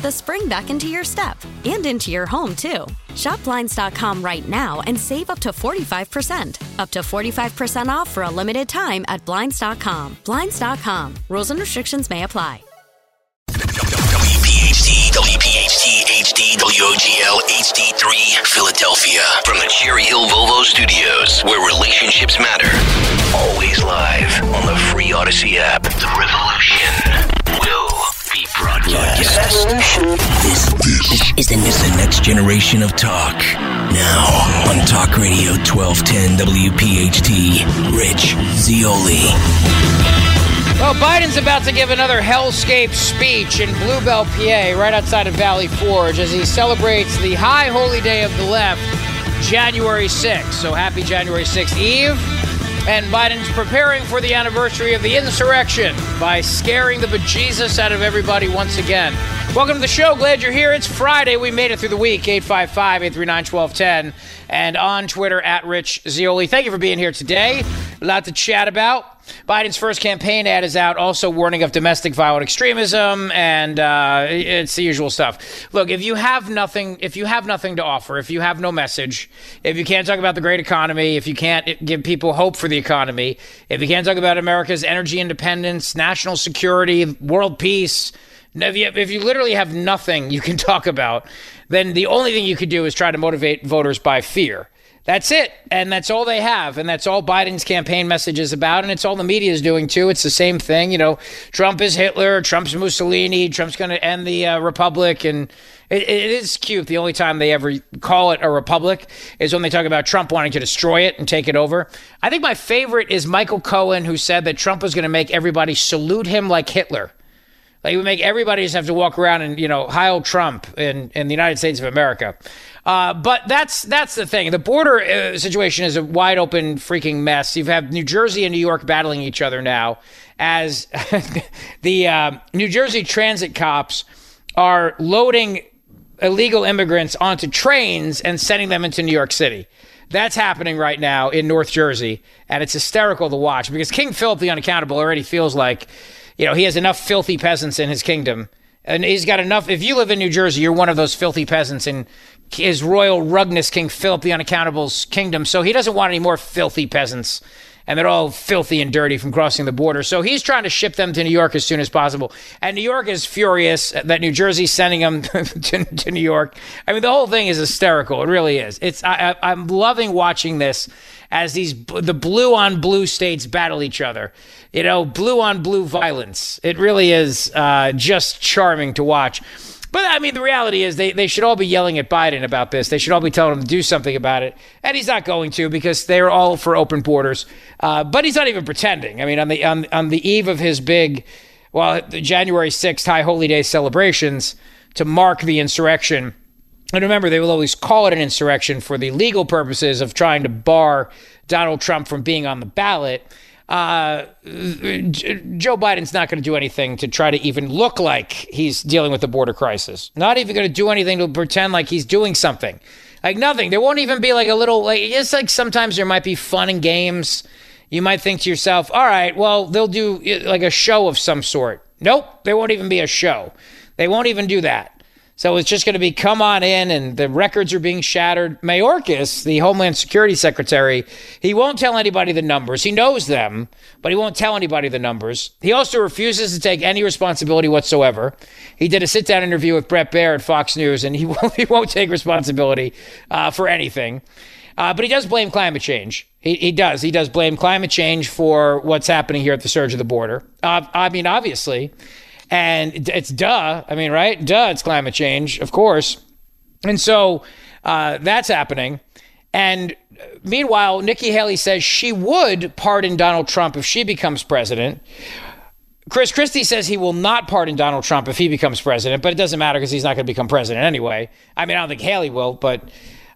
the spring back into your step and into your home, too. Shop Blinds.com right now and save up to 45%. Up to 45% off for a limited time at Blinds.com. Blinds.com. Rules and restrictions may apply. WPHT, WPHT, HD, WOGL, HD3, Philadelphia. From the Cherry Hill Volvo Studios, where relationships matter. Always live on the free Audacy app. Broadcast. This, this is, the, is the next generation of talk. Now on Talk Radio 1210 WPHT, Rich Zeoli. Well, Biden's about to give another hellscape speech in Bluebell, PA, right outside of Valley Forge, as he celebrates the high holy day of the left, January 6th. So happy January 6th Eve. And Biden's preparing for the anniversary of the insurrection by scaring the bejesus out of everybody once again. Welcome to the show. Glad you're here. It's Friday. We made it through the week. 855 839 1210. And on Twitter at Rich Zeoli. Thank you for being here today. A lot to chat about. Biden's first campaign ad is out, also warning of domestic violent extremism, and uh, it's the usual stuff. Look, if you have nothing, if you have nothing to offer, if you have no message, if you can't talk about the great economy, if you can't give people hope for the economy, if you can't talk about America's energy independence, national security, world peace, if you, if you literally have nothing you can talk about, then the only thing you could do is try to motivate voters by fear. That's it. And that's all they have. And that's all Biden's campaign message is about. And it's all the media is doing too. It's the same thing. You know, Trump is Hitler, Trump's Mussolini, Trump's going to end the uh, republic. And it, it is cute. The only time they ever call it a republic is when they talk about Trump wanting to destroy it and take it over. I think my favorite is Michael Cohen, who said that Trump was going to make everybody salute him like Hitler. Like he would make everybody just have to walk around and you know heil Trump in in the United States of America. Uh, but that's that's the thing. The border uh, situation is a wide open freaking mess. You have had New Jersey and New York battling each other now, as the uh, New Jersey transit cops are loading illegal immigrants onto trains and sending them into New York City. That's happening right now in North Jersey, and it's hysterical to watch because King Philip the Unaccountable already feels like you know, he has enough filthy peasants in his kingdom. And he's got enough. If you live in New Jersey, you're one of those filthy peasants in his royal rugness, King Philip the Unaccountable's kingdom. So he doesn't want any more filthy peasants. And they're all filthy and dirty from crossing the border. So he's trying to ship them to New York as soon as possible. And New York is furious that New Jersey's sending them to, to New York. I mean, the whole thing is hysterical. It really is. It's I, I, I'm loving watching this as these the blue on blue states battle each other. You know, blue on blue violence. It really is uh, just charming to watch. But I mean, the reality is they, they should all be yelling at Biden about this. They should all be telling him to do something about it. And he's not going to because they're all for open borders. Uh, but he's not even pretending. I mean, on the on, on the eve of his big, well, January 6th High Holy Day celebrations to mark the insurrection and remember, they will always call it an insurrection for the legal purposes of trying to bar Donald Trump from being on the ballot. Uh, Joe Biden's not going to do anything to try to even look like he's dealing with the border crisis. Not even going to do anything to pretend like he's doing something. Like nothing. There won't even be like a little like it's like sometimes there might be fun and games. You might think to yourself, "All right, well, they'll do like a show of some sort." Nope, there won't even be a show. They won't even do that. So it's just going to be come on in, and the records are being shattered. Mayorkas, the Homeland Security Secretary, he won't tell anybody the numbers. He knows them, but he won't tell anybody the numbers. He also refuses to take any responsibility whatsoever. He did a sit down interview with Bret Baier at Fox News, and he won't, he won't take responsibility uh, for anything. Uh, but he does blame climate change. He, he does. He does blame climate change for what's happening here at the surge of the border. Uh, I mean, obviously. And it's duh. I mean, right? Duh, it's climate change, of course. And so uh, that's happening. And meanwhile, Nikki Haley says she would pardon Donald Trump if she becomes president. Chris Christie says he will not pardon Donald Trump if he becomes president, but it doesn't matter because he's not going to become president anyway. I mean, I don't think Haley will, but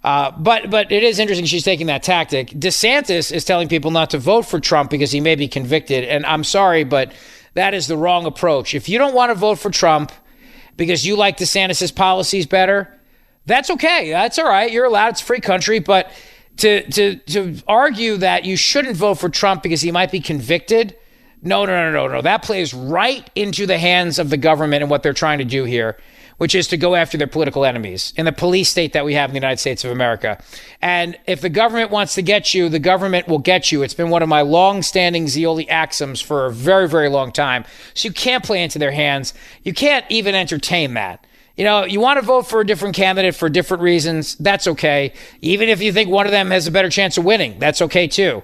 uh, but but it is interesting she's taking that tactic. DeSantis is telling people not to vote for Trump because he may be convicted, and I'm sorry, but that is the wrong approach. If you don't want to vote for Trump because you like DeSantis' policies better, that's okay. That's all right. You're allowed. It's a free country. But to, to, to argue that you shouldn't vote for Trump because he might be convicted, no, no, no, no, no. That plays right into the hands of the government and what they're trying to do here which is to go after their political enemies in the police state that we have in the United States of America. And if the government wants to get you, the government will get you. It's been one of my long-standing Zeoli axioms for a very, very long time. So you can't play into their hands. You can't even entertain that. You know, you want to vote for a different candidate for different reasons. That's okay. Even if you think one of them has a better chance of winning, that's okay too.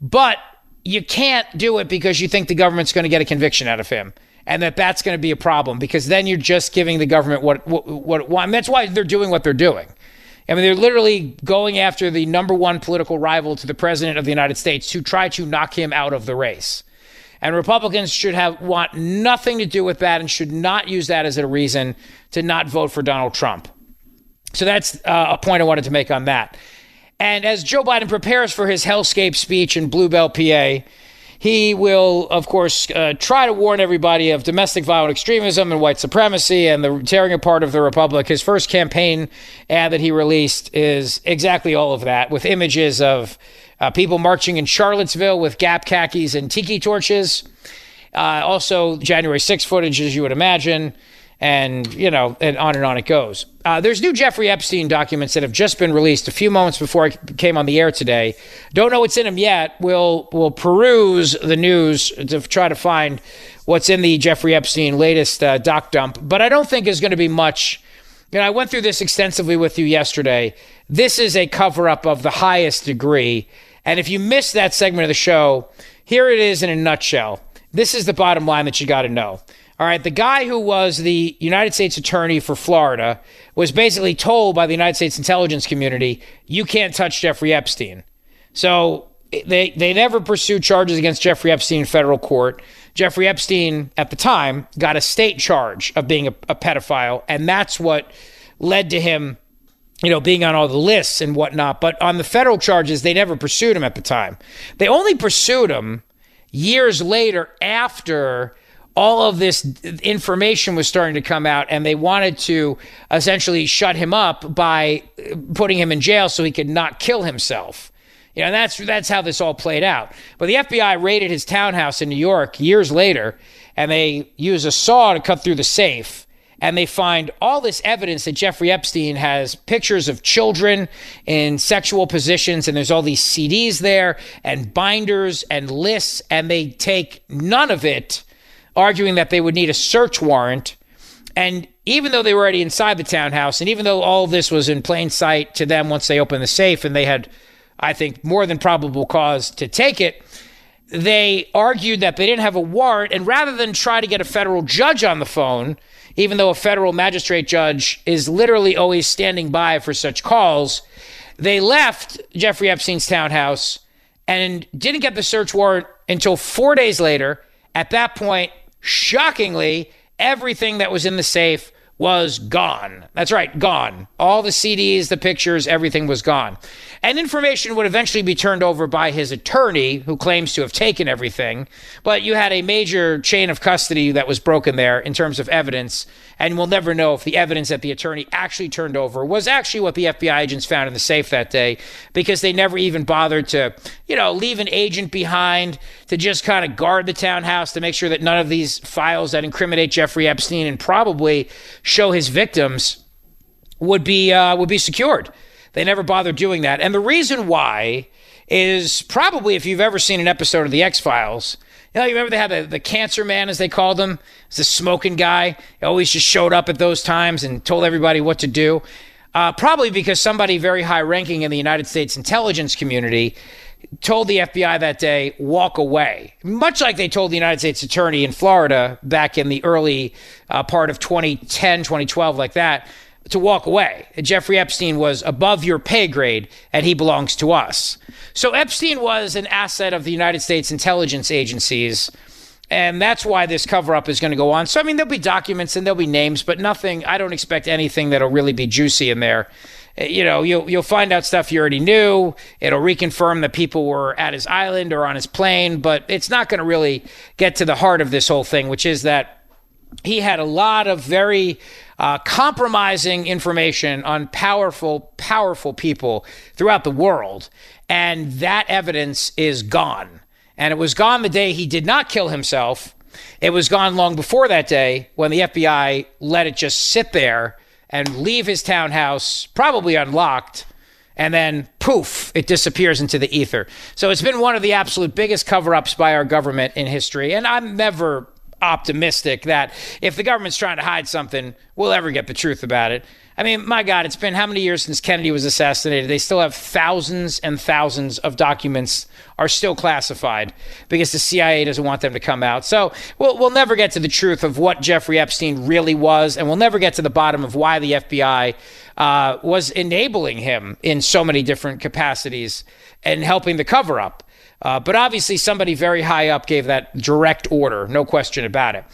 But you can't do it because you think the government's going to get a conviction out of him and that that's going to be a problem because then you're just giving the government what what what, what that's why they're doing what they're doing. I mean, they're literally going after the number one political rival to the president of the United States to try to knock him out of the race. And Republicans should have want nothing to do with that and should not use that as a reason to not vote for Donald Trump. So that's uh, a point I wanted to make on that. And as Joe Biden prepares for his hellscape speech in Bluebell, PA, he will, of course, uh, try to warn everybody of domestic violent extremism and white supremacy and the tearing apart of the republic. His first campaign ad that he released is exactly all of that, with images of uh, people marching in Charlottesville with Gap khakis and tiki torches. Uh, also, January 6 footage, as you would imagine and you know, and on and on it goes. Uh, there's new Jeffrey Epstein documents that have just been released a few moments before I came on the air today. Don't know what's in them yet. We'll we'll peruse the news to try to find what's in the Jeffrey Epstein latest uh, doc dump, but I don't think is going to be much. You know, I went through this extensively with you yesterday. This is a cover up of the highest degree. And if you missed that segment of the show, here it is in a nutshell. This is the bottom line that you got to know. All right, the guy who was the United States attorney for Florida was basically told by the United States intelligence community, you can't touch Jeffrey Epstein. So they, they never pursued charges against Jeffrey Epstein in federal court. Jeffrey Epstein, at the time, got a state charge of being a, a pedophile, and that's what led to him you know, being on all the lists and whatnot. But on the federal charges, they never pursued him at the time. They only pursued him years later after all of this information was starting to come out, and they wanted to essentially shut him up by putting him in jail so he could not kill himself. You know, that's that's how this all played out. But the FBI raided his townhouse in New York years later, and they use a saw to cut through the safe. And they find all this evidence that Jeffrey Epstein has pictures of children in sexual positions, and there's all these CDs there, and binders and lists, and they take none of it arguing that they would need a search warrant. And even though they were already inside the townhouse, and even though all this was in plain sight to them once they opened the safe, and they had, I think, more than probable cause to take it, they argued that they didn't have a warrant. And rather than try to get a federal judge on the phone, even though a federal magistrate judge is literally always standing by for such calls, they left Jeffrey Epstein's townhouse and didn't get the search warrant until four days later. At that point, Shockingly, everything that was in the safe was gone. That's right, gone. All the CDs, the pictures, everything was gone. And information would eventually be turned over by his attorney, who claims to have taken everything. But you had a major chain of custody that was broken there in terms of evidence. And we'll never know if the evidence that the attorney actually turned over was actually what the FBI agents found in the safe that day, because they never even bothered to, you know, leave an agent behind to just kind of guard the townhouse to make sure that none of these files that incriminate Jeffrey Epstein and probably show his victims would be uh, would be secured. They never bothered doing that. And the reason why is probably if you've ever seen an episode of The X Files. You know, you remember they had the, the cancer man, as they called him? It's the smoking guy. He always just showed up at those times and told everybody what to do. Uh, probably because somebody very high ranking in the United States intelligence community told the FBI that day, walk away. Much like they told the United States attorney in Florida back in the early uh, part of 2010, 2012, like that to walk away. Jeffrey Epstein was above your pay grade and he belongs to us. So Epstein was an asset of the United States intelligence agencies. And that's why this cover up is going to go on. So, I mean, there'll be documents and there'll be names, but nothing, I don't expect anything that'll really be juicy in there. Uh, you know, you'll, you'll find out stuff you already knew. It'll reconfirm that people were at his island or on his plane, but it's not going to really get to the heart of this whole thing, which is that he had a lot of very uh, compromising information on powerful, powerful people throughout the world. And that evidence is gone. And it was gone the day he did not kill himself. It was gone long before that day when the FBI let it just sit there and leave his townhouse, probably unlocked, and then poof, it disappears into the ether. So it's been one of the absolute biggest cover ups by our government in history. And I'm never optimistic that if the government's trying to hide something, we'll ever get the truth about it. I mean, my God, it's been how many years since Kennedy was assassinated? They still have thousands and thousands of documents are still classified because the CIA doesn't want them to come out. So we'll, we'll never get to the truth of what Jeffrey Epstein really was, and we'll never get to the bottom of why the FBI uh, was enabling him in so many different capacities and helping the cover up. Uh, but obviously, somebody very high up gave that direct order, no question about it.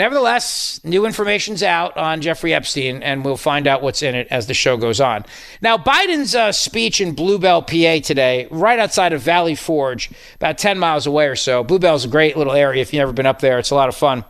Nevertheless, new information's out on Jeffrey Epstein, and we'll find out what's in it as the show goes on. Now, Biden's uh, speech in Bluebell, PA today, right outside of Valley Forge, about 10 miles away or so. Bluebell's a great little area if you've never been up there, it's a lot of fun.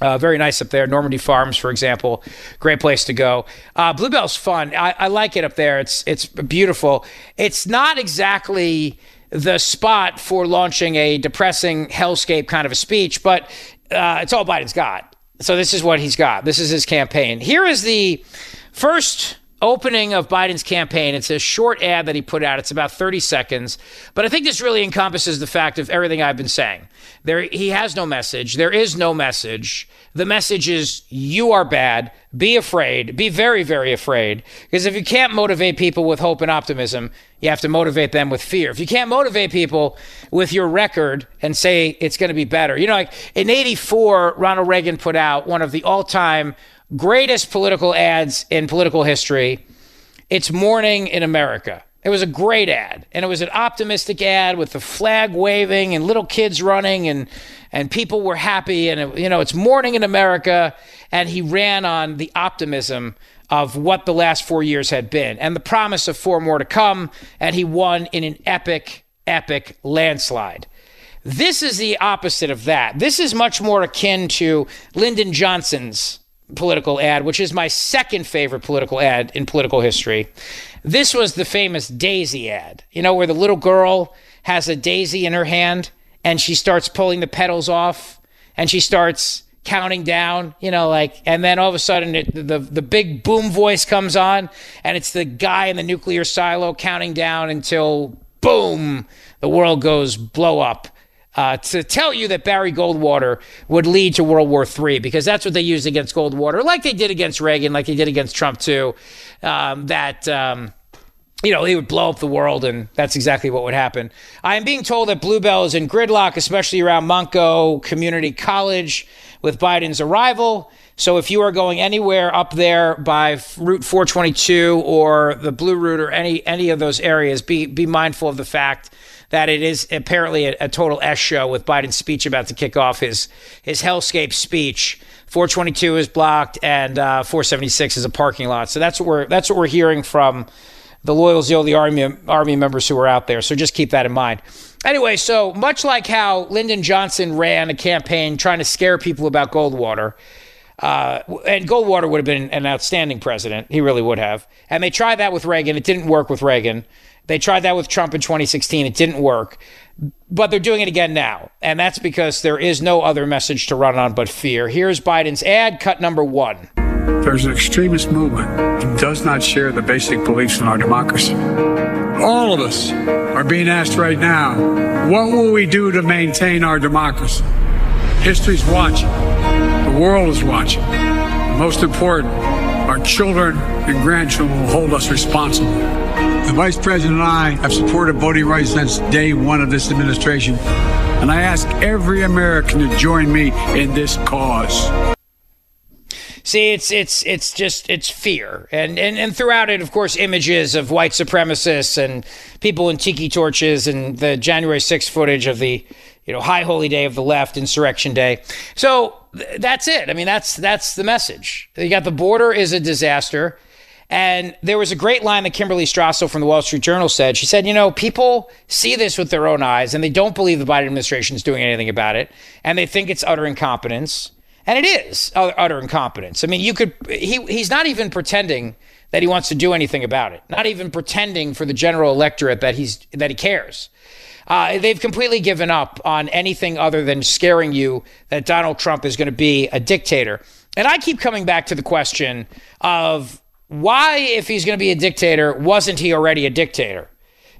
Uh, very nice up there. Normandy Farms, for example, great place to go. Uh, Bluebell's fun. I, I like it up there. It's it's beautiful. It's not exactly the spot for launching a depressing hellscape kind of a speech, but uh, it's all Biden's got. So this is what he's got. This is his campaign. Here is the first opening of Biden's campaign. It's a short ad that he put out. It's about 30 seconds, but I think this really encompasses the fact of everything I've been saying. There, he has no message. There is no message. The message is you are bad. Be afraid. Be very, very afraid. Because if you can't motivate people with hope and optimism, you have to motivate them with fear. If you can't motivate people with your record and say it's going to be better, you know, like in 84, Ronald Reagan put out one of the all time greatest political ads in political history. It's Morning in America. It was a great ad, and it was an optimistic ad with the flag waving and little kids running, and and people were happy. And it, you know, it's Morning in America, and he ran on the optimism of what the last four years had been, and the promise of four more to come. And he won in an epic, epic landslide. This is the opposite of that. This is much more akin to Lyndon Johnson's political ad, which is my second favorite political ad in political history. This was the famous Daisy ad, you know, where the little girl has a daisy in her hand and she starts pulling the petals off and she starts counting down, you know, like, and then all of a sudden it, the, the big boom voice comes on and it's the guy in the nuclear silo counting down until boom, the world goes blow up uh, to tell you that Barry Goldwater would lead to World War III because that's what they used against Goldwater, like they did against Reagan, like they did against Trump too. Um, that. Um, you know, he would blow up the world, and that's exactly what would happen. I am being told that Bluebell is in gridlock, especially around Montco Community College, with Biden's arrival. So if you are going anywhere up there by Route 422 or the Blue Route or any any of those areas, be be mindful of the fact that it is apparently a, a total S show with Biden's speech about to kick off his his hellscape speech. 422 is blocked and uh, 476 is a parking lot. So that's what we're that's what we're hearing from the loyal zeal, the army army members who are out there. So just keep that in mind. Anyway, so much like how Lyndon Johnson ran a campaign trying to scare people about Goldwater, uh, and Goldwater would have been an outstanding president. He really would have. And they tried that with Reagan. It didn't work with Reagan. They tried that with Trump in 2016. It didn't work. But they're doing it again now. And that's because there is no other message to run on but fear. Here's Biden's ad, cut number one. There's an extremist movement that does not share the basic beliefs in our democracy. All of us are being asked right now what will we do to maintain our democracy? History's watching, the world is watching. Most important, our children and grandchildren will hold us responsible. The Vice President and I have supported voting rights since day one of this administration, and I ask every American to join me in this cause. See, it's it's it's just it's fear, and and and throughout it, of course, images of white supremacists and people in tiki torches, and the January 6th footage of the you know high holy day of the left, insurrection day. So th- that's it. I mean, that's that's the message. You got the border is a disaster. And there was a great line that Kimberly Strassel from the Wall Street Journal said. She said, you know, people see this with their own eyes and they don't believe the Biden administration is doing anything about it. And they think it's utter incompetence. And it is utter incompetence. I mean, you could, he, he's not even pretending that he wants to do anything about it, not even pretending for the general electorate that, he's, that he cares. Uh, they've completely given up on anything other than scaring you that Donald Trump is going to be a dictator. And I keep coming back to the question of why, if he's going to be a dictator, wasn't he already a dictator?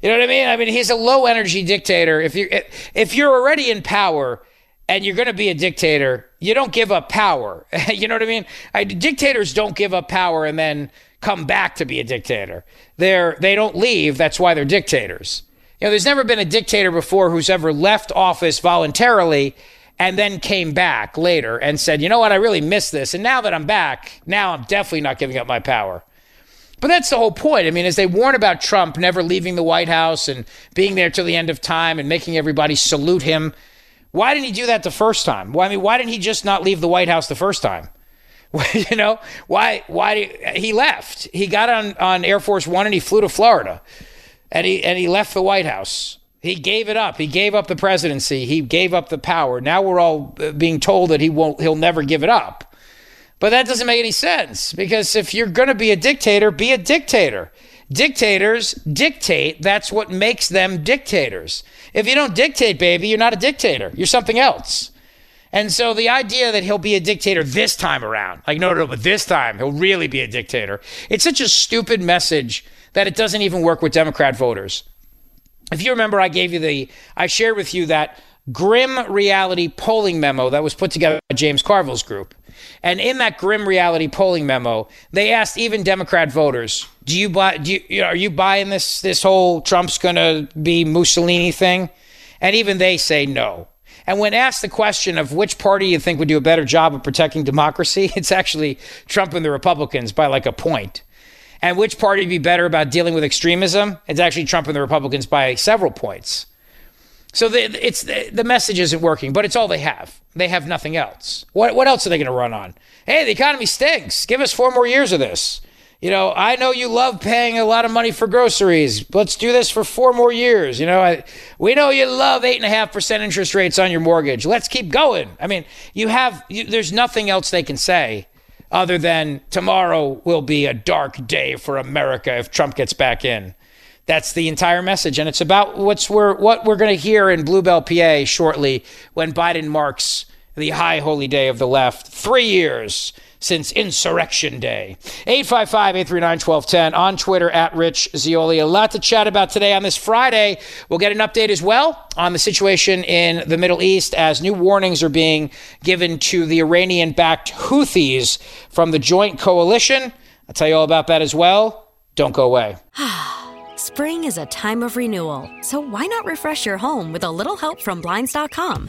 You know what I mean? I mean, he's a low energy dictator. If you if you're already in power and you're going to be a dictator, you don't give up power. you know what I mean? I, dictators don't give up power and then come back to be a dictator. They're they don't leave. That's why they're dictators. You know, there's never been a dictator before who's ever left office voluntarily and then came back later and said, you know what, I really missed this. And now that I'm back, now I'm definitely not giving up my power. But that's the whole point. I mean, as they warn about Trump never leaving the White House and being there till the end of time and making everybody salute him, why didn't he do that the first time? Why, I mean, why didn't he just not leave the White House the first time? you know, why? Why he left? He got on on Air Force One and he flew to Florida, and he and he left the White House. He gave it up. He gave up the presidency. He gave up the power. Now we're all uh, being told that he won't he'll never give it up. But that doesn't make any sense because if you're going to be a dictator, be a dictator. Dictators dictate. That's what makes them dictators. If you don't dictate, baby, you're not a dictator. You're something else. And so the idea that he'll be a dictator this time around, like, no, no, but this time he'll really be a dictator, it's such a stupid message that it doesn't even work with Democrat voters. If you remember, I gave you the, I shared with you that grim reality polling memo that was put together by James Carville's group. And in that grim reality polling memo, they asked even Democrat voters, "Do you buy? Do you, are you buying this this whole Trump's going to be Mussolini thing?" And even they say no. And when asked the question of which party you think would do a better job of protecting democracy, it's actually Trump and the Republicans by like a point and which party would be better about dealing with extremism? It's actually Trump and the Republicans by several points. So the, it's the message isn't working, but it's all they have. They have nothing else. What what else are they going to run on? Hey, the economy stinks. Give us four more years of this. You know, I know you love paying a lot of money for groceries. Let's do this for four more years. You know, I, we know you love eight and a half percent interest rates on your mortgage. Let's keep going. I mean, you have you, there's nothing else they can say other than tomorrow will be a dark day for America if Trump gets back in. That's the entire message, and it's about what's we're, what we're going to hear in Bluebell, PA, shortly when Biden marks the high holy day of the left. Three years since Insurrection Day. 855 839 1210 on Twitter at Rich Zeoli. A lot to chat about today on this Friday. We'll get an update as well on the situation in the Middle East as new warnings are being given to the Iranian backed Houthis from the joint coalition. I'll tell you all about that as well. Don't go away. Spring is a time of renewal, so why not refresh your home with a little help from Blinds.com?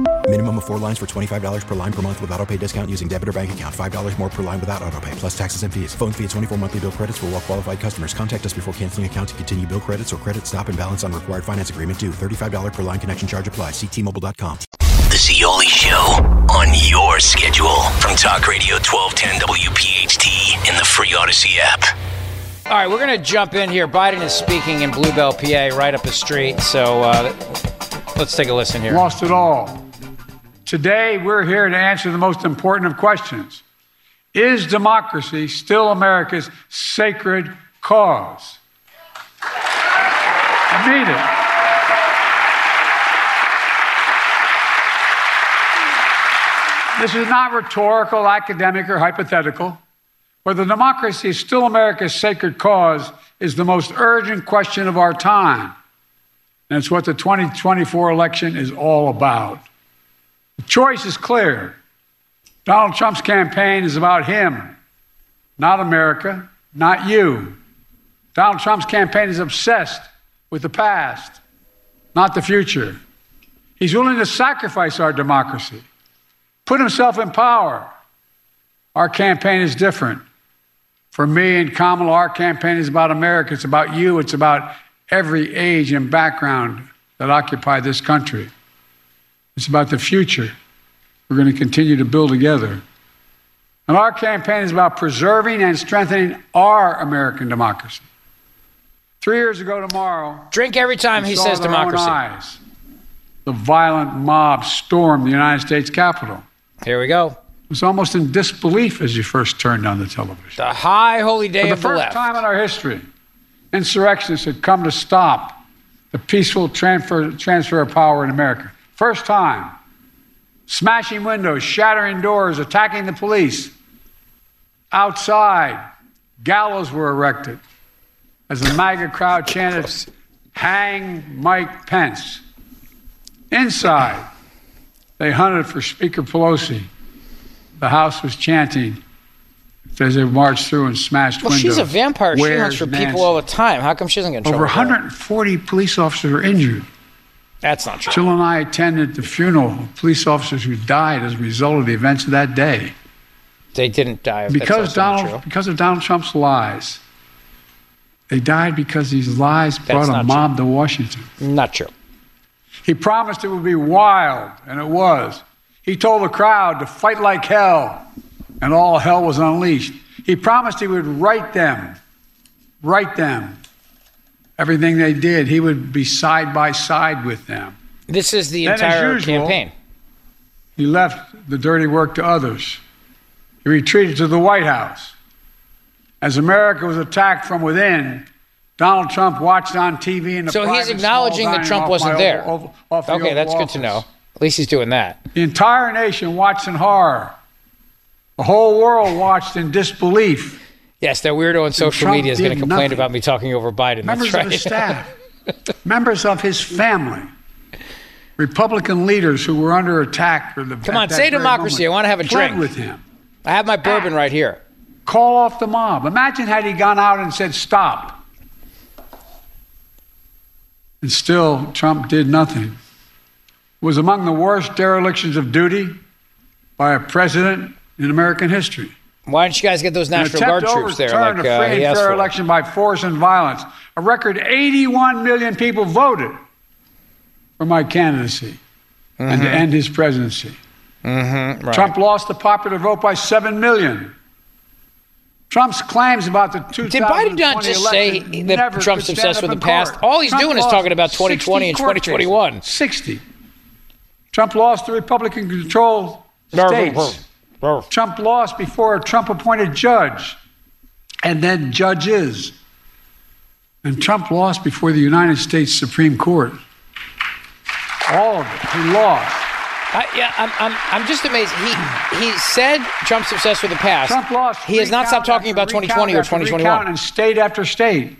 Minimum of four lines for $25 per line per month with auto pay discount using debit or bank account. $5 more per line without auto pay, plus taxes and fees. Phone fee at 24 monthly bill credits for all well qualified customers. Contact us before canceling account to continue bill credits or credit stop and balance on required finance agreement due. $35 per line connection charge applies. Ctmobile.com. The Zeoli Show on your schedule from Talk Radio 1210 WPHT in the free Audacy app. All right, we're going to jump in here. Biden is speaking in Bluebell, PA, right up the street. So uh, let's take a listen here. Lost it all. Today, we're here to answer the most important of questions Is democracy still America's sacred cause? I mean it. This is not rhetorical, academic, or hypothetical. Whether democracy is still America's sacred cause is the most urgent question of our time. And it's what the 2024 election is all about. The choice is clear. Donald Trump's campaign is about him, not America, not you. Donald Trump's campaign is obsessed with the past, not the future. He's willing to sacrifice our democracy, put himself in power. Our campaign is different. For me and Kamala, our campaign is about America. It's about you. It's about every age and background that occupy this country. It's about the future we're going to continue to build together. And our campaign is about preserving and strengthening our American democracy. Three years ago tomorrow, drink every time he says democracy. Eyes, the violent mob stormed the United States Capitol. Here we go. It was almost in disbelief as you first turned on the television. The high holy day For the of the first left. time in our history, insurrectionists had come to stop the peaceful transfer, transfer of power in America. First time. Smashing windows, shattering doors, attacking the police. Outside, gallows were erected as the MAGA crowd chanted, Hang Mike Pence. Inside, they hunted for Speaker Pelosi. The House was chanting as they marched through and smashed Well, windows. she's a vampire. She hunts for Nancy? people all the time. How come she doesn't get in? Over 140 police officers were injured. That's not true. Jill and I attended the funeral of police officers who died as a result of the events of that day. They didn't die. of- Because Donald, because of Donald Trump's lies. They died because these lies brought a mob to Washington. Not true. He promised it would be wild, and it was. He told the crowd to fight like hell, and all hell was unleashed. He promised he would right them, right them. Everything they did, he would be side by side with them. This is the Then, entire usual, campaign. He left the dirty work to others. He retreated to the White House. As America was attacked from within, Donald Trump watched on TV in the So he's acknowledging that Trump wasn't there. Oval- the okay, Oval that's good to know. At least he's doing that. The entire nation watched in horror. The whole world watched in disbelief. Yes, that weirdo on social Trump media is going to complain nothing. about me talking over Biden. Members That's right. of his staff, members of his family, Republican leaders who were under attack. For the, Come on, say democracy. moment, I want to have a drink. with him. I have my bourbon right here. Call off the mob. Imagine had he gone out and said stop. And still, Trump did nothing. It was among the worst derelictions of duty by a president in American history. Why don't you guys get those National Guard troops there? Like a uh, free he and fair for? election by force and violence. A record 81 million people voted for my candidacy and to Mhm. end his presidency. Mm-hmm, right. Trump lost the popular vote by 7 million. Trump's claims about the 2020 Did Biden not just say that Trump's obsessed with the past? court. All he's Trump doing is talking about 2020 and 2021. cases. 60. Trump lost the Republican controlled No, no. Trump lost before a Trump appointed judge and then judges. And Trump lost before the United States Supreme Court. All of it. He lost. I, yeah, I'm, I'm, I'm just amazed. He he said Trump's obsessed with the past. Trump lost. He has not stopped talking about 2020 or 2021. recount in state after state.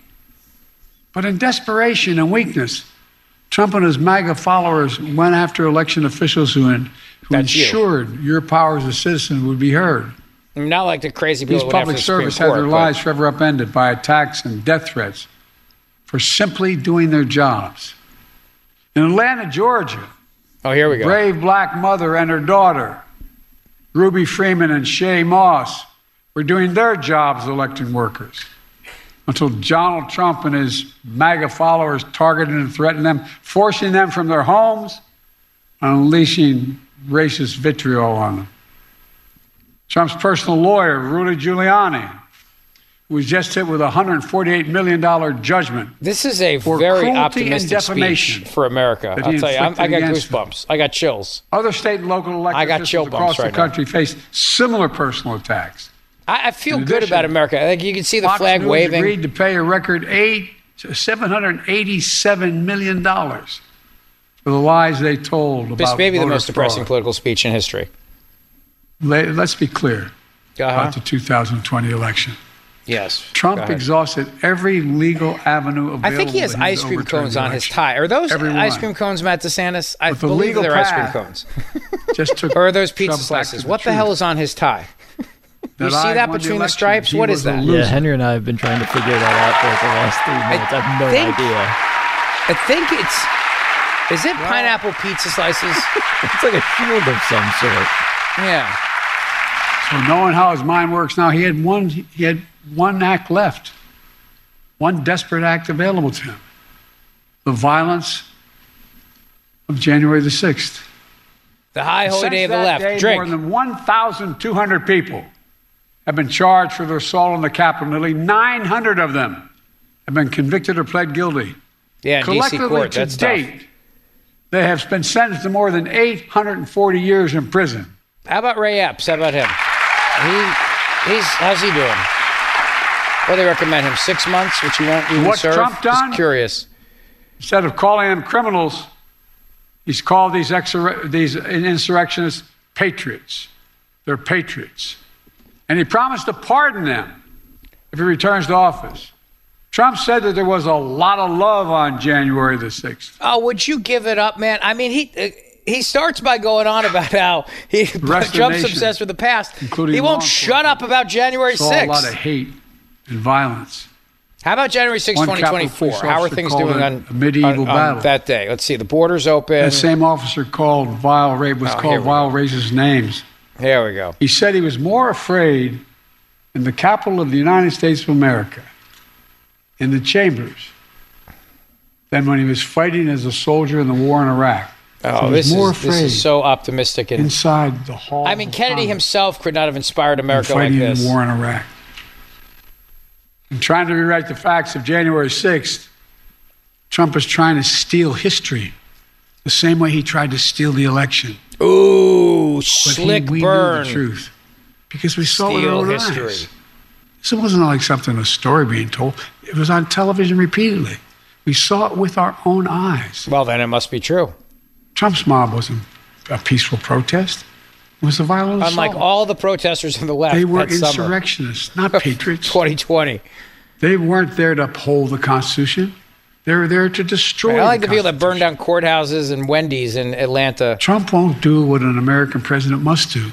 But in desperation and weakness, Trump and his MAGA followers went after election officials who, who That's you. ensured your power as a citizen would be heard. Not like the crazy people These that went after public the servants had Court, their lives forever upended by attacks and death threats for simply doing their jobs. In Atlanta, Georgia, Oh, here we go. brave black mother and her daughter, Ruby Freeman and Shaye Moss, were doing their jobs electing workers until Donald Trump and his MAGA followers targeted and threatened them, forcing them from their homes unleashing racist vitriol on them. Trump's personal lawyer, Rudy Giuliani, was just hit with a $148 million judgment. This is a very optimistic speech for America. I'll tell you, I'm, I got against them. goosebumps. I got chills. Other state and local elected officials across right the now. country faced similar personal attacks. I, I feel In good addition, about America. I think you can see the Fox flag News waving. agreed to pay a record eight, $787 million for the lies they told This may be the voter most depressing fraud. political speech in history. Let- Let's be clear Uh-huh. about the 2020 election. Yes. Trump exhausted every legal avenue available. I think he has to him to ice cream cones on his tie. Are those Every ice cream cones, Matt DeSantis? I But the believe legal they're ice cream cones. Just took or are those pizza Trump slices? the What the truth. hell is on his tie? you That see I that won the between the stripes? He What was is a that? Yeah, Henry and I have been trying to figure that out for the last three minutes. I have no think- idea. I think it's. Is it pineapple pizza slices? It's like a shield of some sort. yeah. So knowing how his mind works now, he had one he had one act left. One desperate act available to him. The violence of January the 6th. The high holy Since day of the left. day, Drink. More than 1,200 people have been charged for their assault on the Capitol. Nearly 900 of them have been convicted or pled guilty. Yeah, in DC Collectively court. to That's tough. They have been sentenced to more than 840 years in prison. How about Ray Epps? How about him? He, he's how's he doing? What do they recommend him? Six months, which he won't even What's serve. Trump done? Just curious. Instead of calling them criminals, he's called these, exur- these insurrectionists patriots. They're patriots. And he promised to pardon them if he returns to office. Trump said that there was a lot of love on January the 6th. Oh, would you give it up, man? I mean, he uh, he starts by going on about how he Trump's nation, obsessed with the past. including He won't shut up about January Saw a lot of hate and violence. How about January 6th, 2024? How are things doing on, a medieval on- on battle. that day? Let's see. The borders open. That same officer called vile rape was Oh, called vile racist names. Here we go. He said he was more afraid in the capital of the United States of America, in the chambers, than when he was fighting as a soldier in the war in Iraq. Oh, he was this more is, this is so optimistic. And inside the hall. I mean, Kennedy himself could not have inspired America like fighting in this. the war in Iraq. And trying to rewrite the facts of January 6th, Trump is trying to steal history the same way he tried to steal the election. Ooh, But he- slick we burn. Knew the truth because we saw it Steal our own history. eyes. This wasn't like something a story being told. It was on television repeatedly. We saw it with our own eyes. Well, then it must be true. Trump's mob wasn't a peaceful protest. It was a violent Unlike assault. all the protesters on the left They were that summer. insurrectionists, not patriots. 2020. They weren't there to uphold the Constitution. They were there to destroy. I like the the people that burn down courthouses and Wendy's in Atlanta. Trump won't do what an American president must do.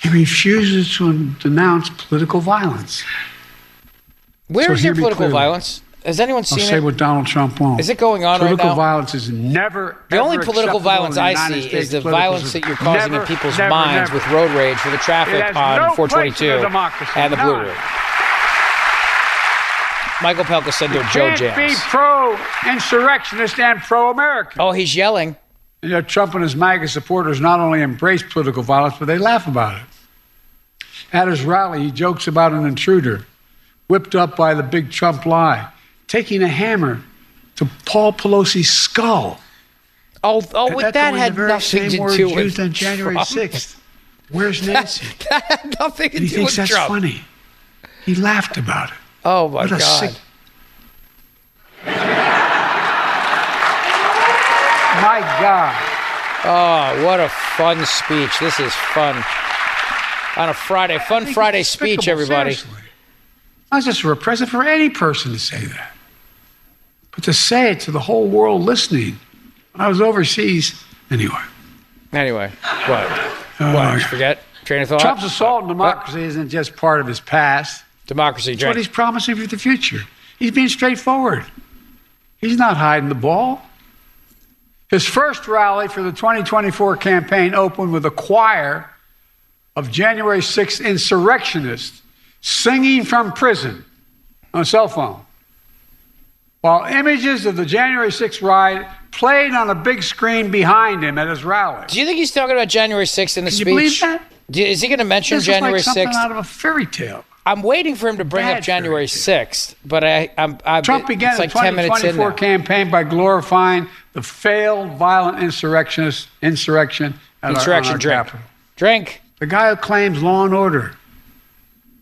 He refuses to denounce political violence. Where So is there political violence? Has anyone seen I'll say it? what Donald Trump won't. Is it going on right political violence is never. The only political violence I see States is the violence that you're causing Never, in people's never, minds never. with road rage for the traffic on no 422 place democracy, and the Blue none. Michael Pelka said they're Joe Can't be Jams. pro-insurrectionist and pro-American. Oh, he's yelling. You know, Trump and his MAGA supporters not only embrace political violence, but they laugh about it. At his rally, he jokes about an intruder whipped up by the big Trump lie, taking a hammer to Paul Pelosi's skull. Oh, oh, with that echoing had nothing same to do used on January Trump. 6th. Where's Nancy? that had nothing to And he do thinks with that's Trump. funny. He laughed about it. Oh my What a God! My God. Oh, what a fun speech! This is fun on a Friday. Fun Friday speech, everybody. seriously. Not just for a president, for any person to say that. But to say it to the whole world listening. When I was overseas, anyway. Anyway, what? Uh, what? Forget train of thought. Trump's assault on democracy isn't just part of his past. Democracy, It's what he's promising for the future. He's being straightforward. He's not hiding the ball. His first rally for the 2024 campaign opened with a choir of January 6th insurrectionists singing from prison on a cell phone, while images of the January 6th riot played on a big screen behind him at his rally. Do you think he's talking about January 6th in the Can you speech? believe that? Is he going to mention This is like January something 6th? out of a fairy tale. I'm waiting for him to bring Bad up January 6th, but I, I'm, I'm Trump began it's like the 10 minutes in 2024 campaign by glorifying the failed violent insurrectionist insurrection at Insurrection our, drink. Capitol. Drink. The guy who claims law and order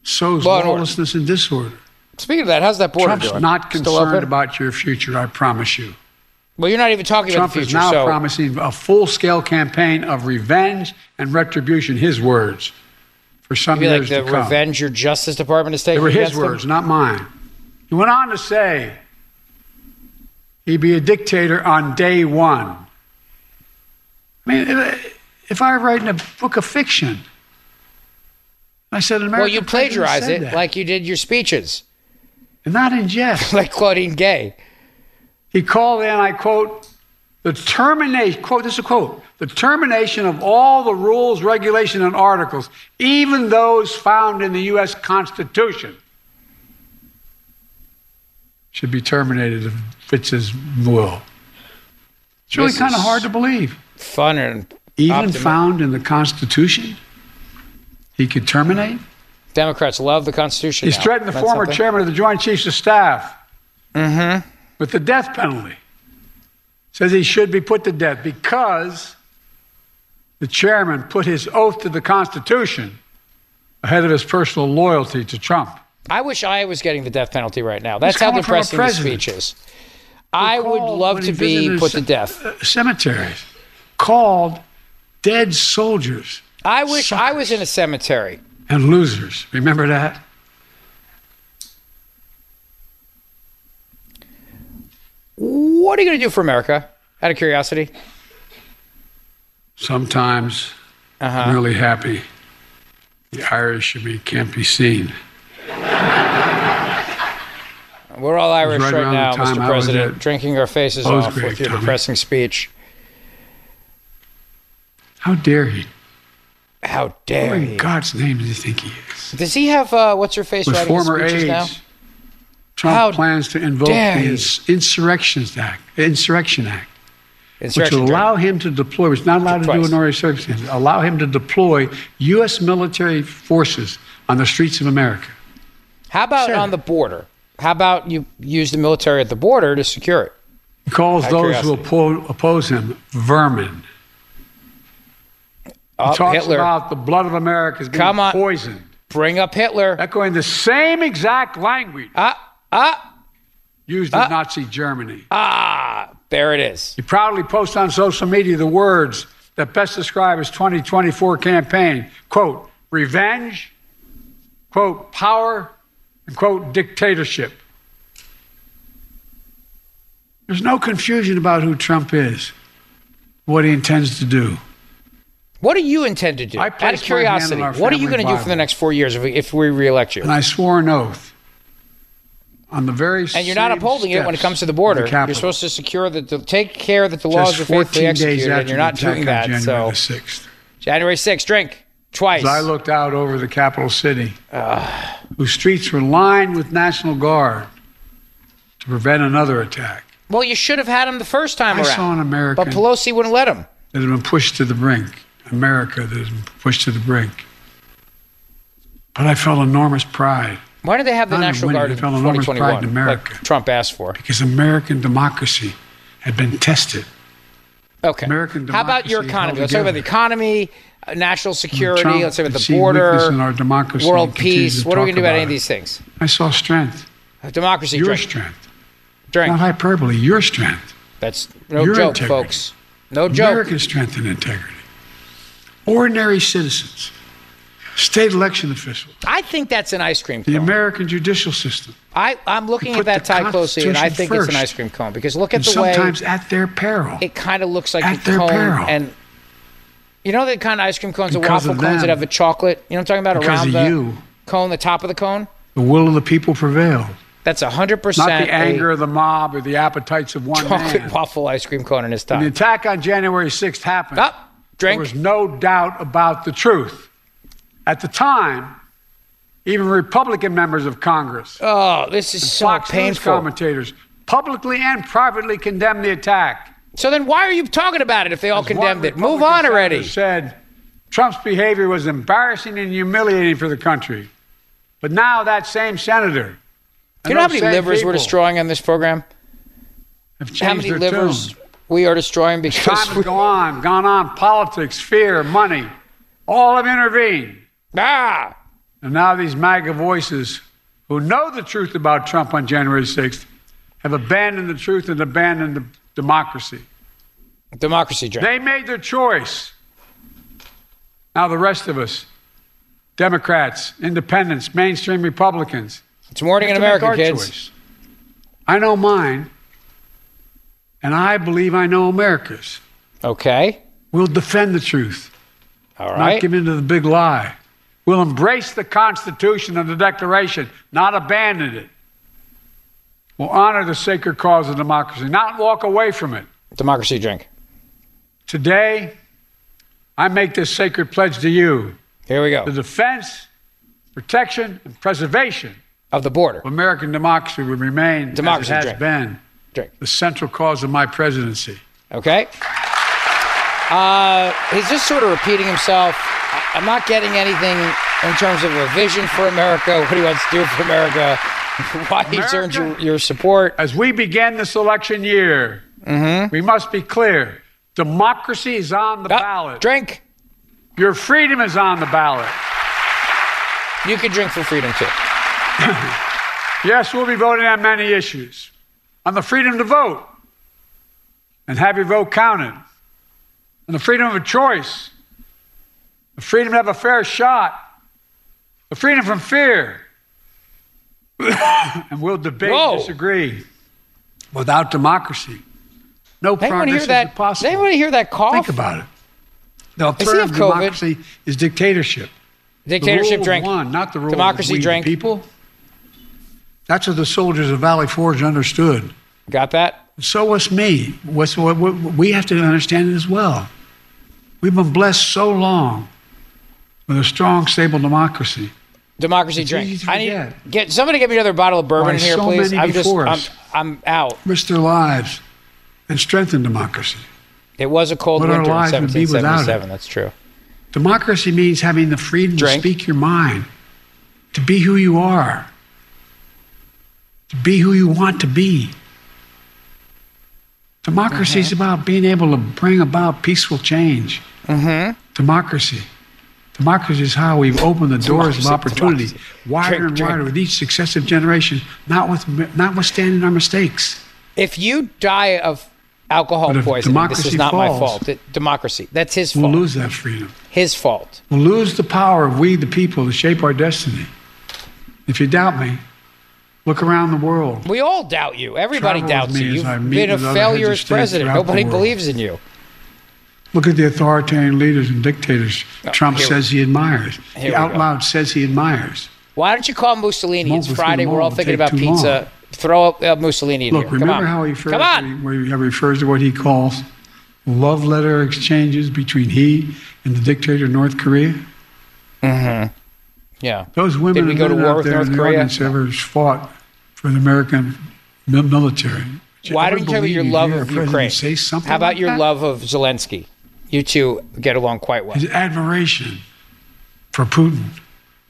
sows Law and order. lawlessness and disorder. Speaking of that, how's that border Trump's doing? not concerned about your future, I promise you. Well, you're not even talking Trump about the future. Trump is now so promising a full-scale campaign of revenge and retribution. His words for some Maybe years like the to come. revenge your Justice Department is taking. They were his against them? words, not mine. He went on to say he'd be a dictator on day one. I mean, if- I were writing a book of fiction, I said, an Well, you plagiarize it that. like you did your speeches, And not in jest. like Claudine Gay. He called in, I quote, the termination, quote, this is a quote, the termination of all the rules, regulation, and articles, even those found in the U.S. Constitution, should be terminated if it fits his will. It's really kind of hard to believe. Fun and Even found in the Constitution, he could terminate. Democrats love the Constitution. He's now. threatened the That's former something. chairman of the Joint Chiefs of Staff Mm-hmm. with the death penalty. Says he should be put to death because the chairman put his oath to the Constitution ahead of his personal loyalty to Trump. I wish I was getting the death penalty right now. That's how calling for a depressing the speech is. I would love to be put to death. uh, Cemeteries called dead soldiers I wish I was in a cemetery. and losers. Remember that? What are you going to do for America? Out of curiosity. Sometimes Uh-huh. I'm really happy. The Irish of me can't be seen. We're all Irish right right, now, Mr. President, drinking our faces off Grave, with your Tommy. depressing speech. How dare he? How Who dare in he? God's name does he think he is? Does he have uh, what's your face With writing his speeches now? Trump How plans to invoke dare the. Ins- Insurrections Act, Insurrection Act, which Insurrection will drink. allow him to deploy, which is not allowed to do Twice. in ordinary circumstances, allow him to deploy U.S. military forces on the streets of America. How about Said on the border? How about you use the military at the border to secure it? He calls Out those who oppo- oppose him vermin. He Oh, talks Hitler. about the blood of America as being Come on. poisoned, Bring up Hitler. echoing the same exact language Ah, ah, used in Ah. Nazi Germany. ah. There it is. He proudly posts on social media the words that best describe his 2024 campaign. Quote, revenge, quote, power, and quote, dictatorship. There's no confusion about who Trump is, what he intends to do. What do you intend to do? Out of placed my hand curiosity, what are you going to do for the next four years if we, if we reelect you? And I swore an oath on the very And you're not upholding it when it comes to the border. Capitol. you're supposed to secure that, to take care that the laws are 14 faithfully executed, and you're not doing that. January So the 6th. January 6th, drink twice. As I looked out over the capital city, whose streets were lined with National Guard to prevent another attack well, you should have had him the first time I around. saw an American- but Pelosi wouldn't let him. that had been pushed to the brink. America that has been pushed to the brink. But I felt enormous pride Why do they have the National Guard in felt enormous pride 2021, in America. like Trump asked for? because American democracy had been tested. Okay. American How about your economy? Let's talk about the economy, uh, national security. Trump let's talk about the border, in our democracy world peace. What are we going to do about about any of these things? I saw strength. Democracy, Your drink. strength. Drink. Not hyperbole, your strength. That's no Your joke, integrity. folks. No joke. American strength and integrity. Ordinary citizens, state election officials, I think that's an ice cream cone. the. American judicial system, I, I'm looking at that tie closely, and I think it's an ice cream cone because look at and the way sometimes at their peril. it kind of looks like At a their cone. peril. And you know the kind of ice cream cones, the waffle cones that have a chocolate. You know what I'm talking about Because around of the you. cone, the top of the cone. The will of the people prevailed. That's hundred percent Not the anger of the mob or the appetites of one chocolate man. waffle ice cream cone in his When the attack on January 6th happened, Up, there was no doubt about the truth. At the time, even Republican members of Congress, Oh, this is so Fox News painful. commentators, publicly and privately condemned the attack. So then, why are you talking about it if they all As condemned it? Move on already. Said Trump's behavior was embarrassing and humiliating for the country. But now that same senator, Do you know how many livers we're destroying on this program? have changed How many livers tune. we are destroying Because Time has gone on, gone on. Politics, fear, money, all have intervened. Ah, And now these MAGA voices who know the truth about Trump on January 6th have abandoned the truth and abandoned the democracy. democracy drink. They made their choice. Now the rest of us, Democrats, independents, mainstream Republicans, It's morning in have to make America, kids. choice. I know mine, and I believe I know America's. Okay. We'll defend the truth, All not right. give in to the big lie. We'll embrace the Constitution and the Declaration, not abandon it. We'll honor the sacred cause of democracy, not walk away from it. Democracy drink. Today, I make this sacred pledge to you Here we go. the defense, protection, and preservation Of the border. of American democracy will remain Democracy, as it has drink. been Drink. the central cause of my presidency. Okay. Uh, he's just sort of repeating himself. I'm not getting anything in terms of a vision for America, what he wants to do for America, why he's earned your, your support. As we begin this election year, Mm-hmm. we must be clear democracy is on the ballot. Drink. Your freedom is on the ballot. You can drink for freedom too. Yes, we'll be voting on many issues. On the freedom to vote and have your vote counted. On the freedom of choice. The freedom to have a fair shot. The freedom from fear. and we'll debate Whoa. and disagree. Without democracy, no anyone progress hear that? is possible. Does anyone hear that cough? Think about it. The alternative democracy is dictatorship. Dictatorship the rule drink. Of one, not the rule Democracy of drink. people. That's what the soldiers of Valley Forge understood. Got that? So was me. What's what, what we have to understand it as well. We've been blessed so long with a strong, stable democracy. Democracy It's drink. I need forget. get somebody get me another bottle of bourbon Why in here, so please. I'm just I'm. I'm out. Risk their lives and strengthen democracy. It was a cold What winter in lives would be without it. 1777. That's true. Democracy means having the freedom Drink. to speak your mind, to be who you are, to be who you want to be. Democracy is about being able to bring about peaceful change. Mm-hmm. Democracy. Democracy is how we've opened the doors of opportunity democracy. wider Drink, and drink. wider with each successive generation, not with, notwithstanding our mistakes. If you die of Alcohol poisoning. This is democracy not my fault. It- democracy. That's his fault. We'll lose that freedom. His fault. We'll lose the power of we, the people, to shape our destiny. If you doubt me, look around the world. We all doubt you. Everybody Travel doubts you. You've been a failure as president. Nobody believes in you. Look at the authoritarian leaders and dictators Trump Oh, here- says he admires. He out go. loud says he admires. Why don't you call Mussolini? It's Friday. We're all thinking about pizza. long. Throw up uh, Mussolini in Look, here. Come remember on. how he refers, Come on. where he refers to what he calls love letter exchanges between he and the dictator of North Korea? Mm-hmm. Yeah. Those women Did we go to war out with there North Korea? ever fought for the American military. Did Why don't you tell me your love of Ukraine? Say something How about like your that? love of Zelensky? You two get along quite well. His admiration for Putin.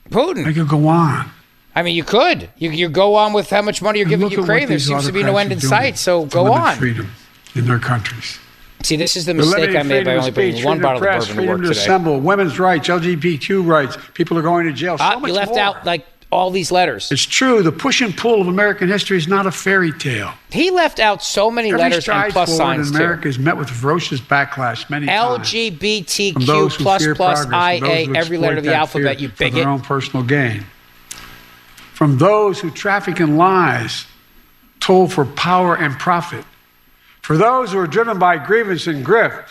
Putin. I could go on. I mean, you could. You, you go on with how much money you're And giving look at what Ukraine. There seems to be no end in sight. So go on. freedom in their countries. See, this is the mistake I made by freedom only bringing one bottle of of press, bourbon to freedom work to today. assemble, women's rights, LGBTQ rights. People are going to jail. So ah, much you left more. out like all these letters. It's true. The push and pull of American history is not a fairy tale. He left out so many Every letters and plus signs in too. America is met with ferocious backlash many times. LGBTQ those who plus plus progress, from those IA, every letter of the alphabet, you for their own personal gain. From those who traffic in lies, told for power and profit. For those who are driven by grievance and grift.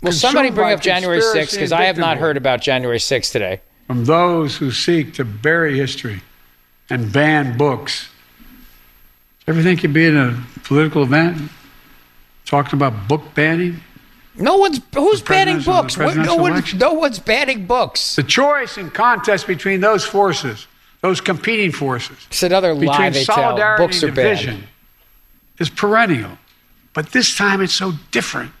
Will somebody bring up January 6th? Because I have not heard about January 6th today. From those who seek to bury history and ban books. Everything could be in a political event. Talking about book banning. No one's who's banning books. No one, no one's banning books. The choice and contest between those forces, those competing forces, It's another lie between they tell. solidarity Books are and division, is perennial. But this time it's so different.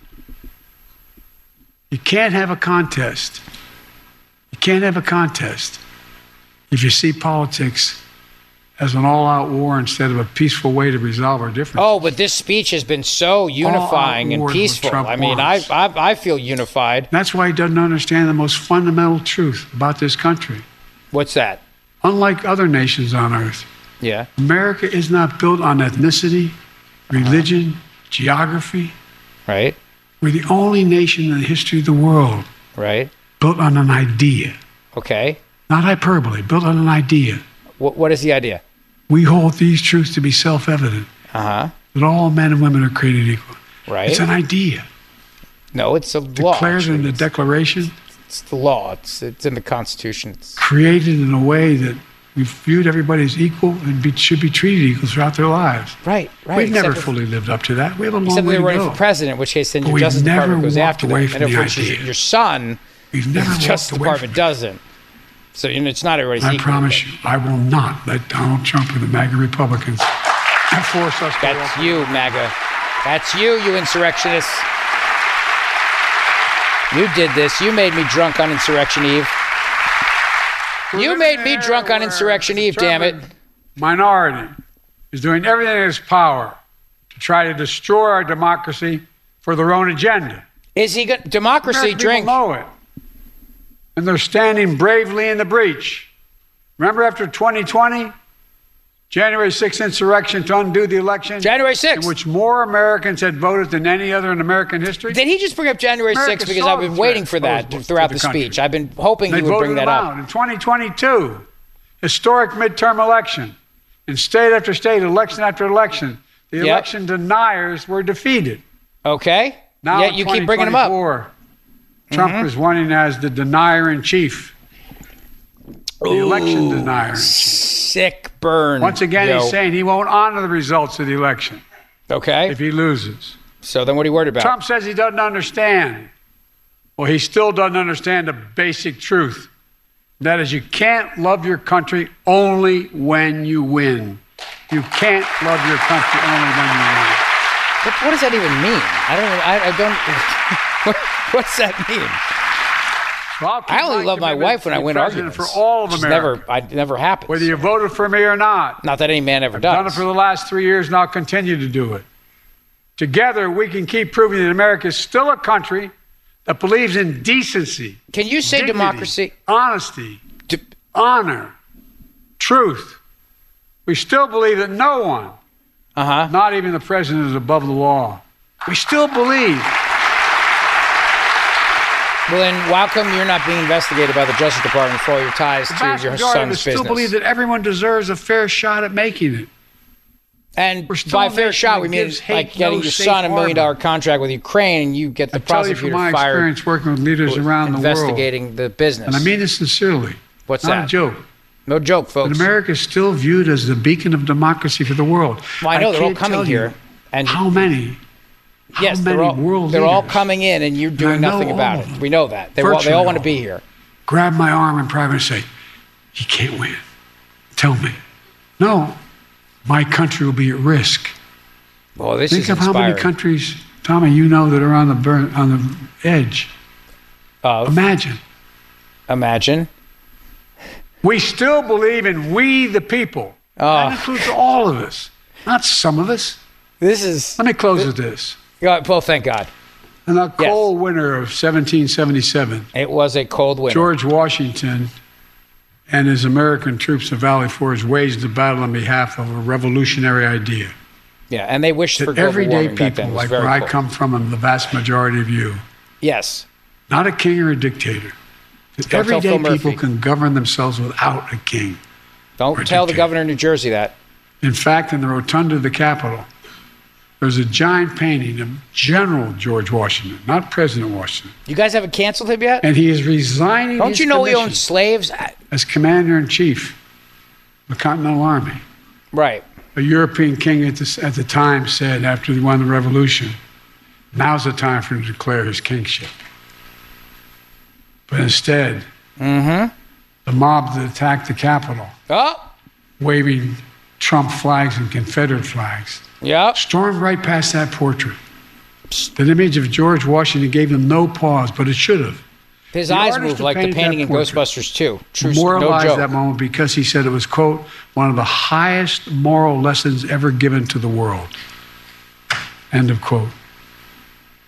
You can't have a contest. You can't have a contest if you see politics as an all-out war instead of a peaceful way to resolve our differences. Oh, but this speech has been so unifying and peaceful. I mean, I. I I feel unified. That's why he doesn't understand the most fundamental truth about this country. What's that? Unlike other nations on earth, Yeah. America is not built on ethnicity, religion, geography. Right. We're the only nation in the history of the world Right. Built on an idea, Okay. not hyperbole, built on an idea. What What is the idea? We hold these truths to be self evident Uh huh. that all men and women are created equal. Right. It's an idea. no, it's a law. Declared in the Declaration, It's the law. It's it's in the Constitution. It's, created in a way that we've viewed everybody as equal and be, should be treated equal throughout their lives. right. Right. We've never if- fully lived up to that. We have a long way Except way they're to running for president, in which case then But your we've Justice Department goes after them. and the if which is idea. your son, We've never the Justice Department doesn't. So you know, it's not everybody's I equal. promise you, I will not let Donald Trump and the MAGA Republicans force us to That's walk you, MAGA. That's you, you insurrectionists. You did this. You made me drunk on Insurrection Eve. You made me drunk on Insurrection Eve, damn it. Minority is doing everything in its power to try to destroy our democracy for their own agenda. Is he good? Democracy, American drink. Know it. And they're standing bravely in the breach. Remember after 2020? January 6th insurrection to undo the election? January 6th. In which more Americans had voted than any other in American history? Did he just bring up January America 6th? Because I've been waiting for that throughout the the speech. I've been hoping They he would bring that up. out. In 2022, historic midterm election. In state after state, election after election, the Yep. election deniers were defeated. Okay. Now, Yet you keep bringing them up. 2024, Trump Mhm. is running as the denier in chief. The election denier. Sick burn. Once again, yo. he's saying he won't honor the results of the election Okay. if he loses. So then what are you worried about? Trump says he doesn't understand. Well, he still doesn't understand the basic truth. That is, you can't love your country only when you win. You can't love your country only when you win. What, what does that even mean? I don't. I, I don't. what, what's that mean? Keep I only love my wife when I win arguments. for all of America. Never. I never happens. Whether you voted for me or not. Not that any man ever I've does. Done it for the last three years, and I'll continue to do it. Together, we can keep proving that America is still a country that believes in decency. Can you say dignity, democracy? honesty, honor, truth. We still believe that no one, Uh huh. not even the president, is above the law. We still believe. Well, then, how come you're not being investigated by the Justice Department for all your ties The to your majority of us still believe that everyone deserves a fair shot at making it. and by fair shot, we mean like getting no your son a million dollar contract with Ukraine, and you get the I tell you prosecutor from my experience working with leaders around the world, investigating the business. and I mean this sincerely. What's not that? a joke. No joke, But folks. America is still viewed as the beacon of democracy for the world. Well, I know they're all coming here, and how many? Yes, how they're all world they're all coming in, and you're doing And nothing about it. We know that they all, they all want to be here. grab my arm in private and say, "You can't win." Tell me, no, my country will be at risk. Well, this Think is of how many countries, Tommy, you know that are on the burn, on the edge. Of Imagine. imagine. We still believe in we the people. Oh. That includes all of us, not some of us. This is. Let me close with this. Yeah, Well, thank God. In the cold winter of 1777, It was a cold winter. George Washington and his American troops of Valley Forge waged a battle on behalf of a revolutionary idea. Yeah, and they wished for that global everyday people. Like where I come from and the vast majority of you, Yes. not a king or a dictator, that Don't everyday people Murphy. can govern themselves without a king. Don't tell the governor of New Jersey that. In fact, in the rotunda of the Capitol, there's a giant painting of General George Washington, not President Washington. You guys haven't canceled him yet? And he is resigning. Don't you know he owns slaves? as commander in chief of the Continental Army? Right. A European king at the, at the time said after he won the revolution, now's the time for him to declare his kingship. But instead, Mm-hmm. the mob that attacked the Capitol, Oh. waving Trump flags and Confederate flags, Yep. stormed right past that portrait. That image of George Washington gave them no pause, but it should have. His The eyes moved like the painting in Ghostbusters 2. True, no joke. that moment because he said it was, quote, one of the highest moral lessons ever given to the world. End of quote.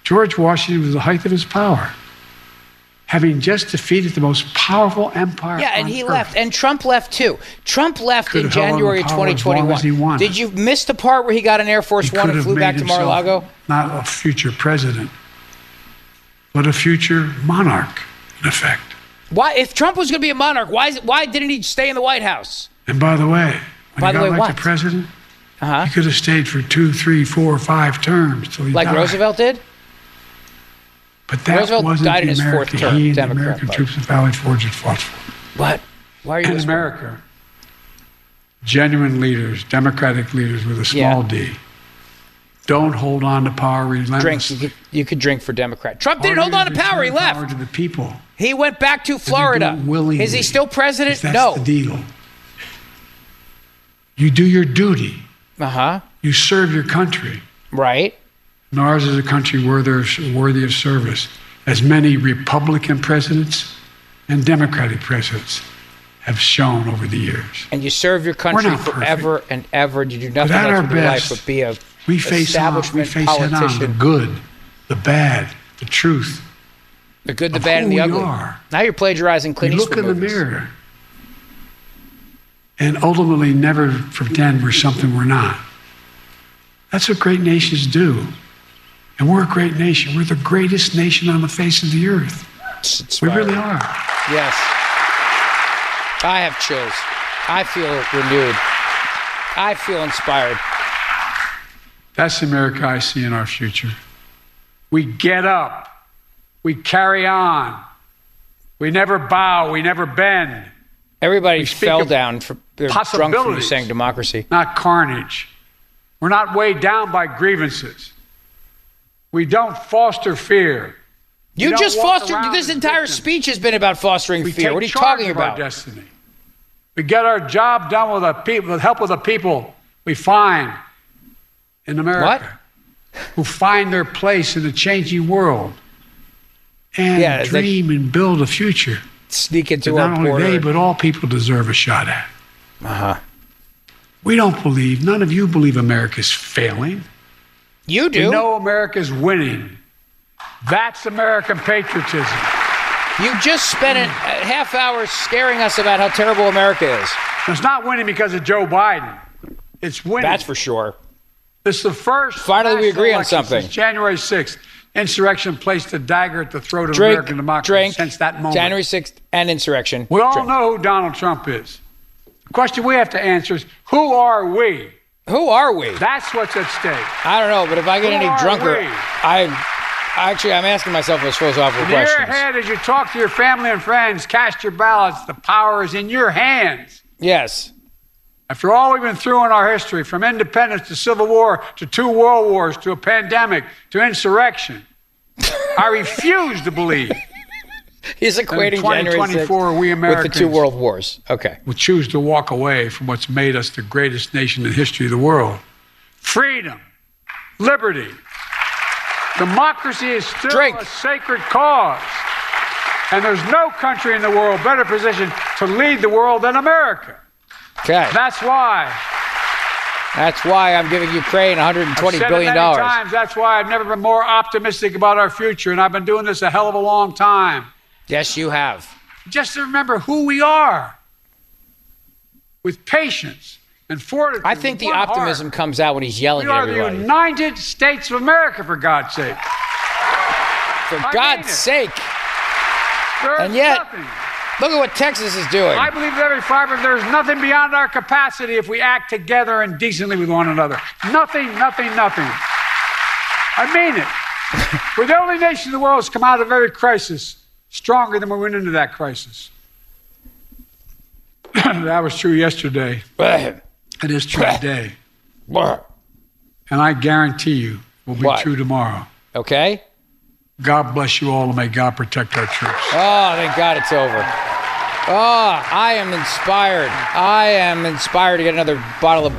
George Washington was the height of his power, having just defeated the most powerful empire. Yeah, and he earth. left, and Trump left too. Trump left Could in have held on January of power as long 2021. as he wanted. Did you miss the part where he got an Air Force He One and flew back to Mar-a-Lago? Not a future president, but a future monarch, in effect. Why, if Trump was going to be a monarch, why, is why didn't he stay in the White House? And by the way, when By he the got way, elected what? president, Uh-huh. he could have stayed for two, three, four, five terms till he Like died. Roosevelt did? But that Roosevelt wasn't died in the his fourth America term, he and Democrat the American Party. troops of Valley Forge had fought for. What? Why are you In? America, genuine leaders, democratic leaders with a small Yeah. d, don't hold on to power Drink. relentlessly. You could, you could drink for Democrat. Trump didn't hold on to power. He left. Power to the people. He went back to Florida. willingly. Is he still president? That's No. the deal. You do your duty. Uh huh. You serve your country. Right. And ours is a country worthy, worthy of service, as many Republican presidents and Democratic presidents have shown over the years. And you serve your country forever and ever. You do nothing else with your life but be a We face on, we face head on the good, the bad, the truth. The good, the bad, and the we ugly. are. Now you're plagiarizing We Clint look Eastwood in the mirror and ultimately never pretend we're something we're not. That's what great nations do. And we're a great nation. We're the greatest nation on the face of the earth. We really are. Yes. I have chills. I feel renewed. I feel inspired. That's the America I see in our future. We get up. We carry on. We never bow. We never bend. Everybody fell down for drunk from saying democracy. Not carnage. We're not weighed down by grievances. We don't foster fear. We You just fostered this entire victims. speech has been about fostering We fear. What are you talking of our about? destiny. We get our job done with the people, with help of the people we find in America, who find their place in a changing world and Yeah, they- dream and build a future. Sneak into our not only border. they, but all people deserve a shot at. Uh-huh. We don't believe, none of you believe America's failing. You We do. know America's winning. That's American patriotism. You just spent a, half hour scaring us about how terrible America is. It's not winning because of Joe Biden. It's winning. That's for sure. This is the first. Finally, we agree on something. Since January 6th, insurrection placed a dagger at the throat of Drink, American democracy drink, since that moment. January 6th and insurrection. We all Drink. know who Donald Trump is. The question we have to answer is who are we? Who are we? That's what's at stake. I don't know, but if I get Who any are drunker, we? I actually I'm asking myself those philosophical In your questions. head, as you talk to your family and friends, cast your ballots. The power is in your hands. Yes. After all we've been through in our history, from independence to civil war to two world wars to a pandemic to insurrection, I refuse to believe He's equating in January 2024 6th we with the two world wars. Okay. will choose to walk away from what's made us the greatest nation in the history of the world. Freedom, liberty, democracy is still Drink. a sacred cause. And there's no country in the world better positioned to lead the world than America. Okay. That's why. That's why I'm giving Ukraine 120 I've said billion it many dollars. times. That's why I've never been more optimistic about our future, and I've been doing this a hell of a long time. Yes, you have. Just to remember who we are, with patience and fortitude. I think the one heart. optimism comes out when he's yelling We at are the. United States of America, for God's sake. For I God's sake. There's And yet- nothing. Look at what Texas is doing. I believe with every fiber there's nothing beyond our capacity if we act together and decently with one another. Nothing, nothing, nothing. I mean it. We're the only nation in the world that's come out of every crisis stronger than we went into that crisis. that was true yesterday. It is true today. And I guarantee you will be What? true tomorrow. Okay? God bless you all and may God protect our troops. Oh, thank God it's over. Oh, I am inspired. I am inspired to get another bottle of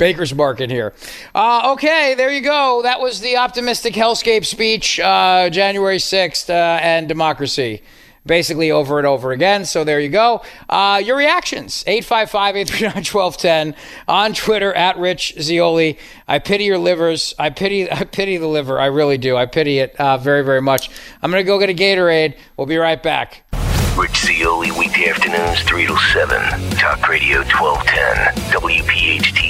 Maker's Mark in here. Uh, okay, there you go. That was the optimistic hellscape speech, uh, January 6th, uh, and democracy. Basically, over and over again. So there you go. Uh, your reactions 855 839 1210 on Twitter at Rich Zeoli. I pity your livers. I pity, I pity the liver. I really do. I pity it uh, very, very much. I'm going to go get a Gatorade. We'll be right back. Rich Zeoli, weekday afternoons, 3 to 7. Talk Radio 1210, WPHT,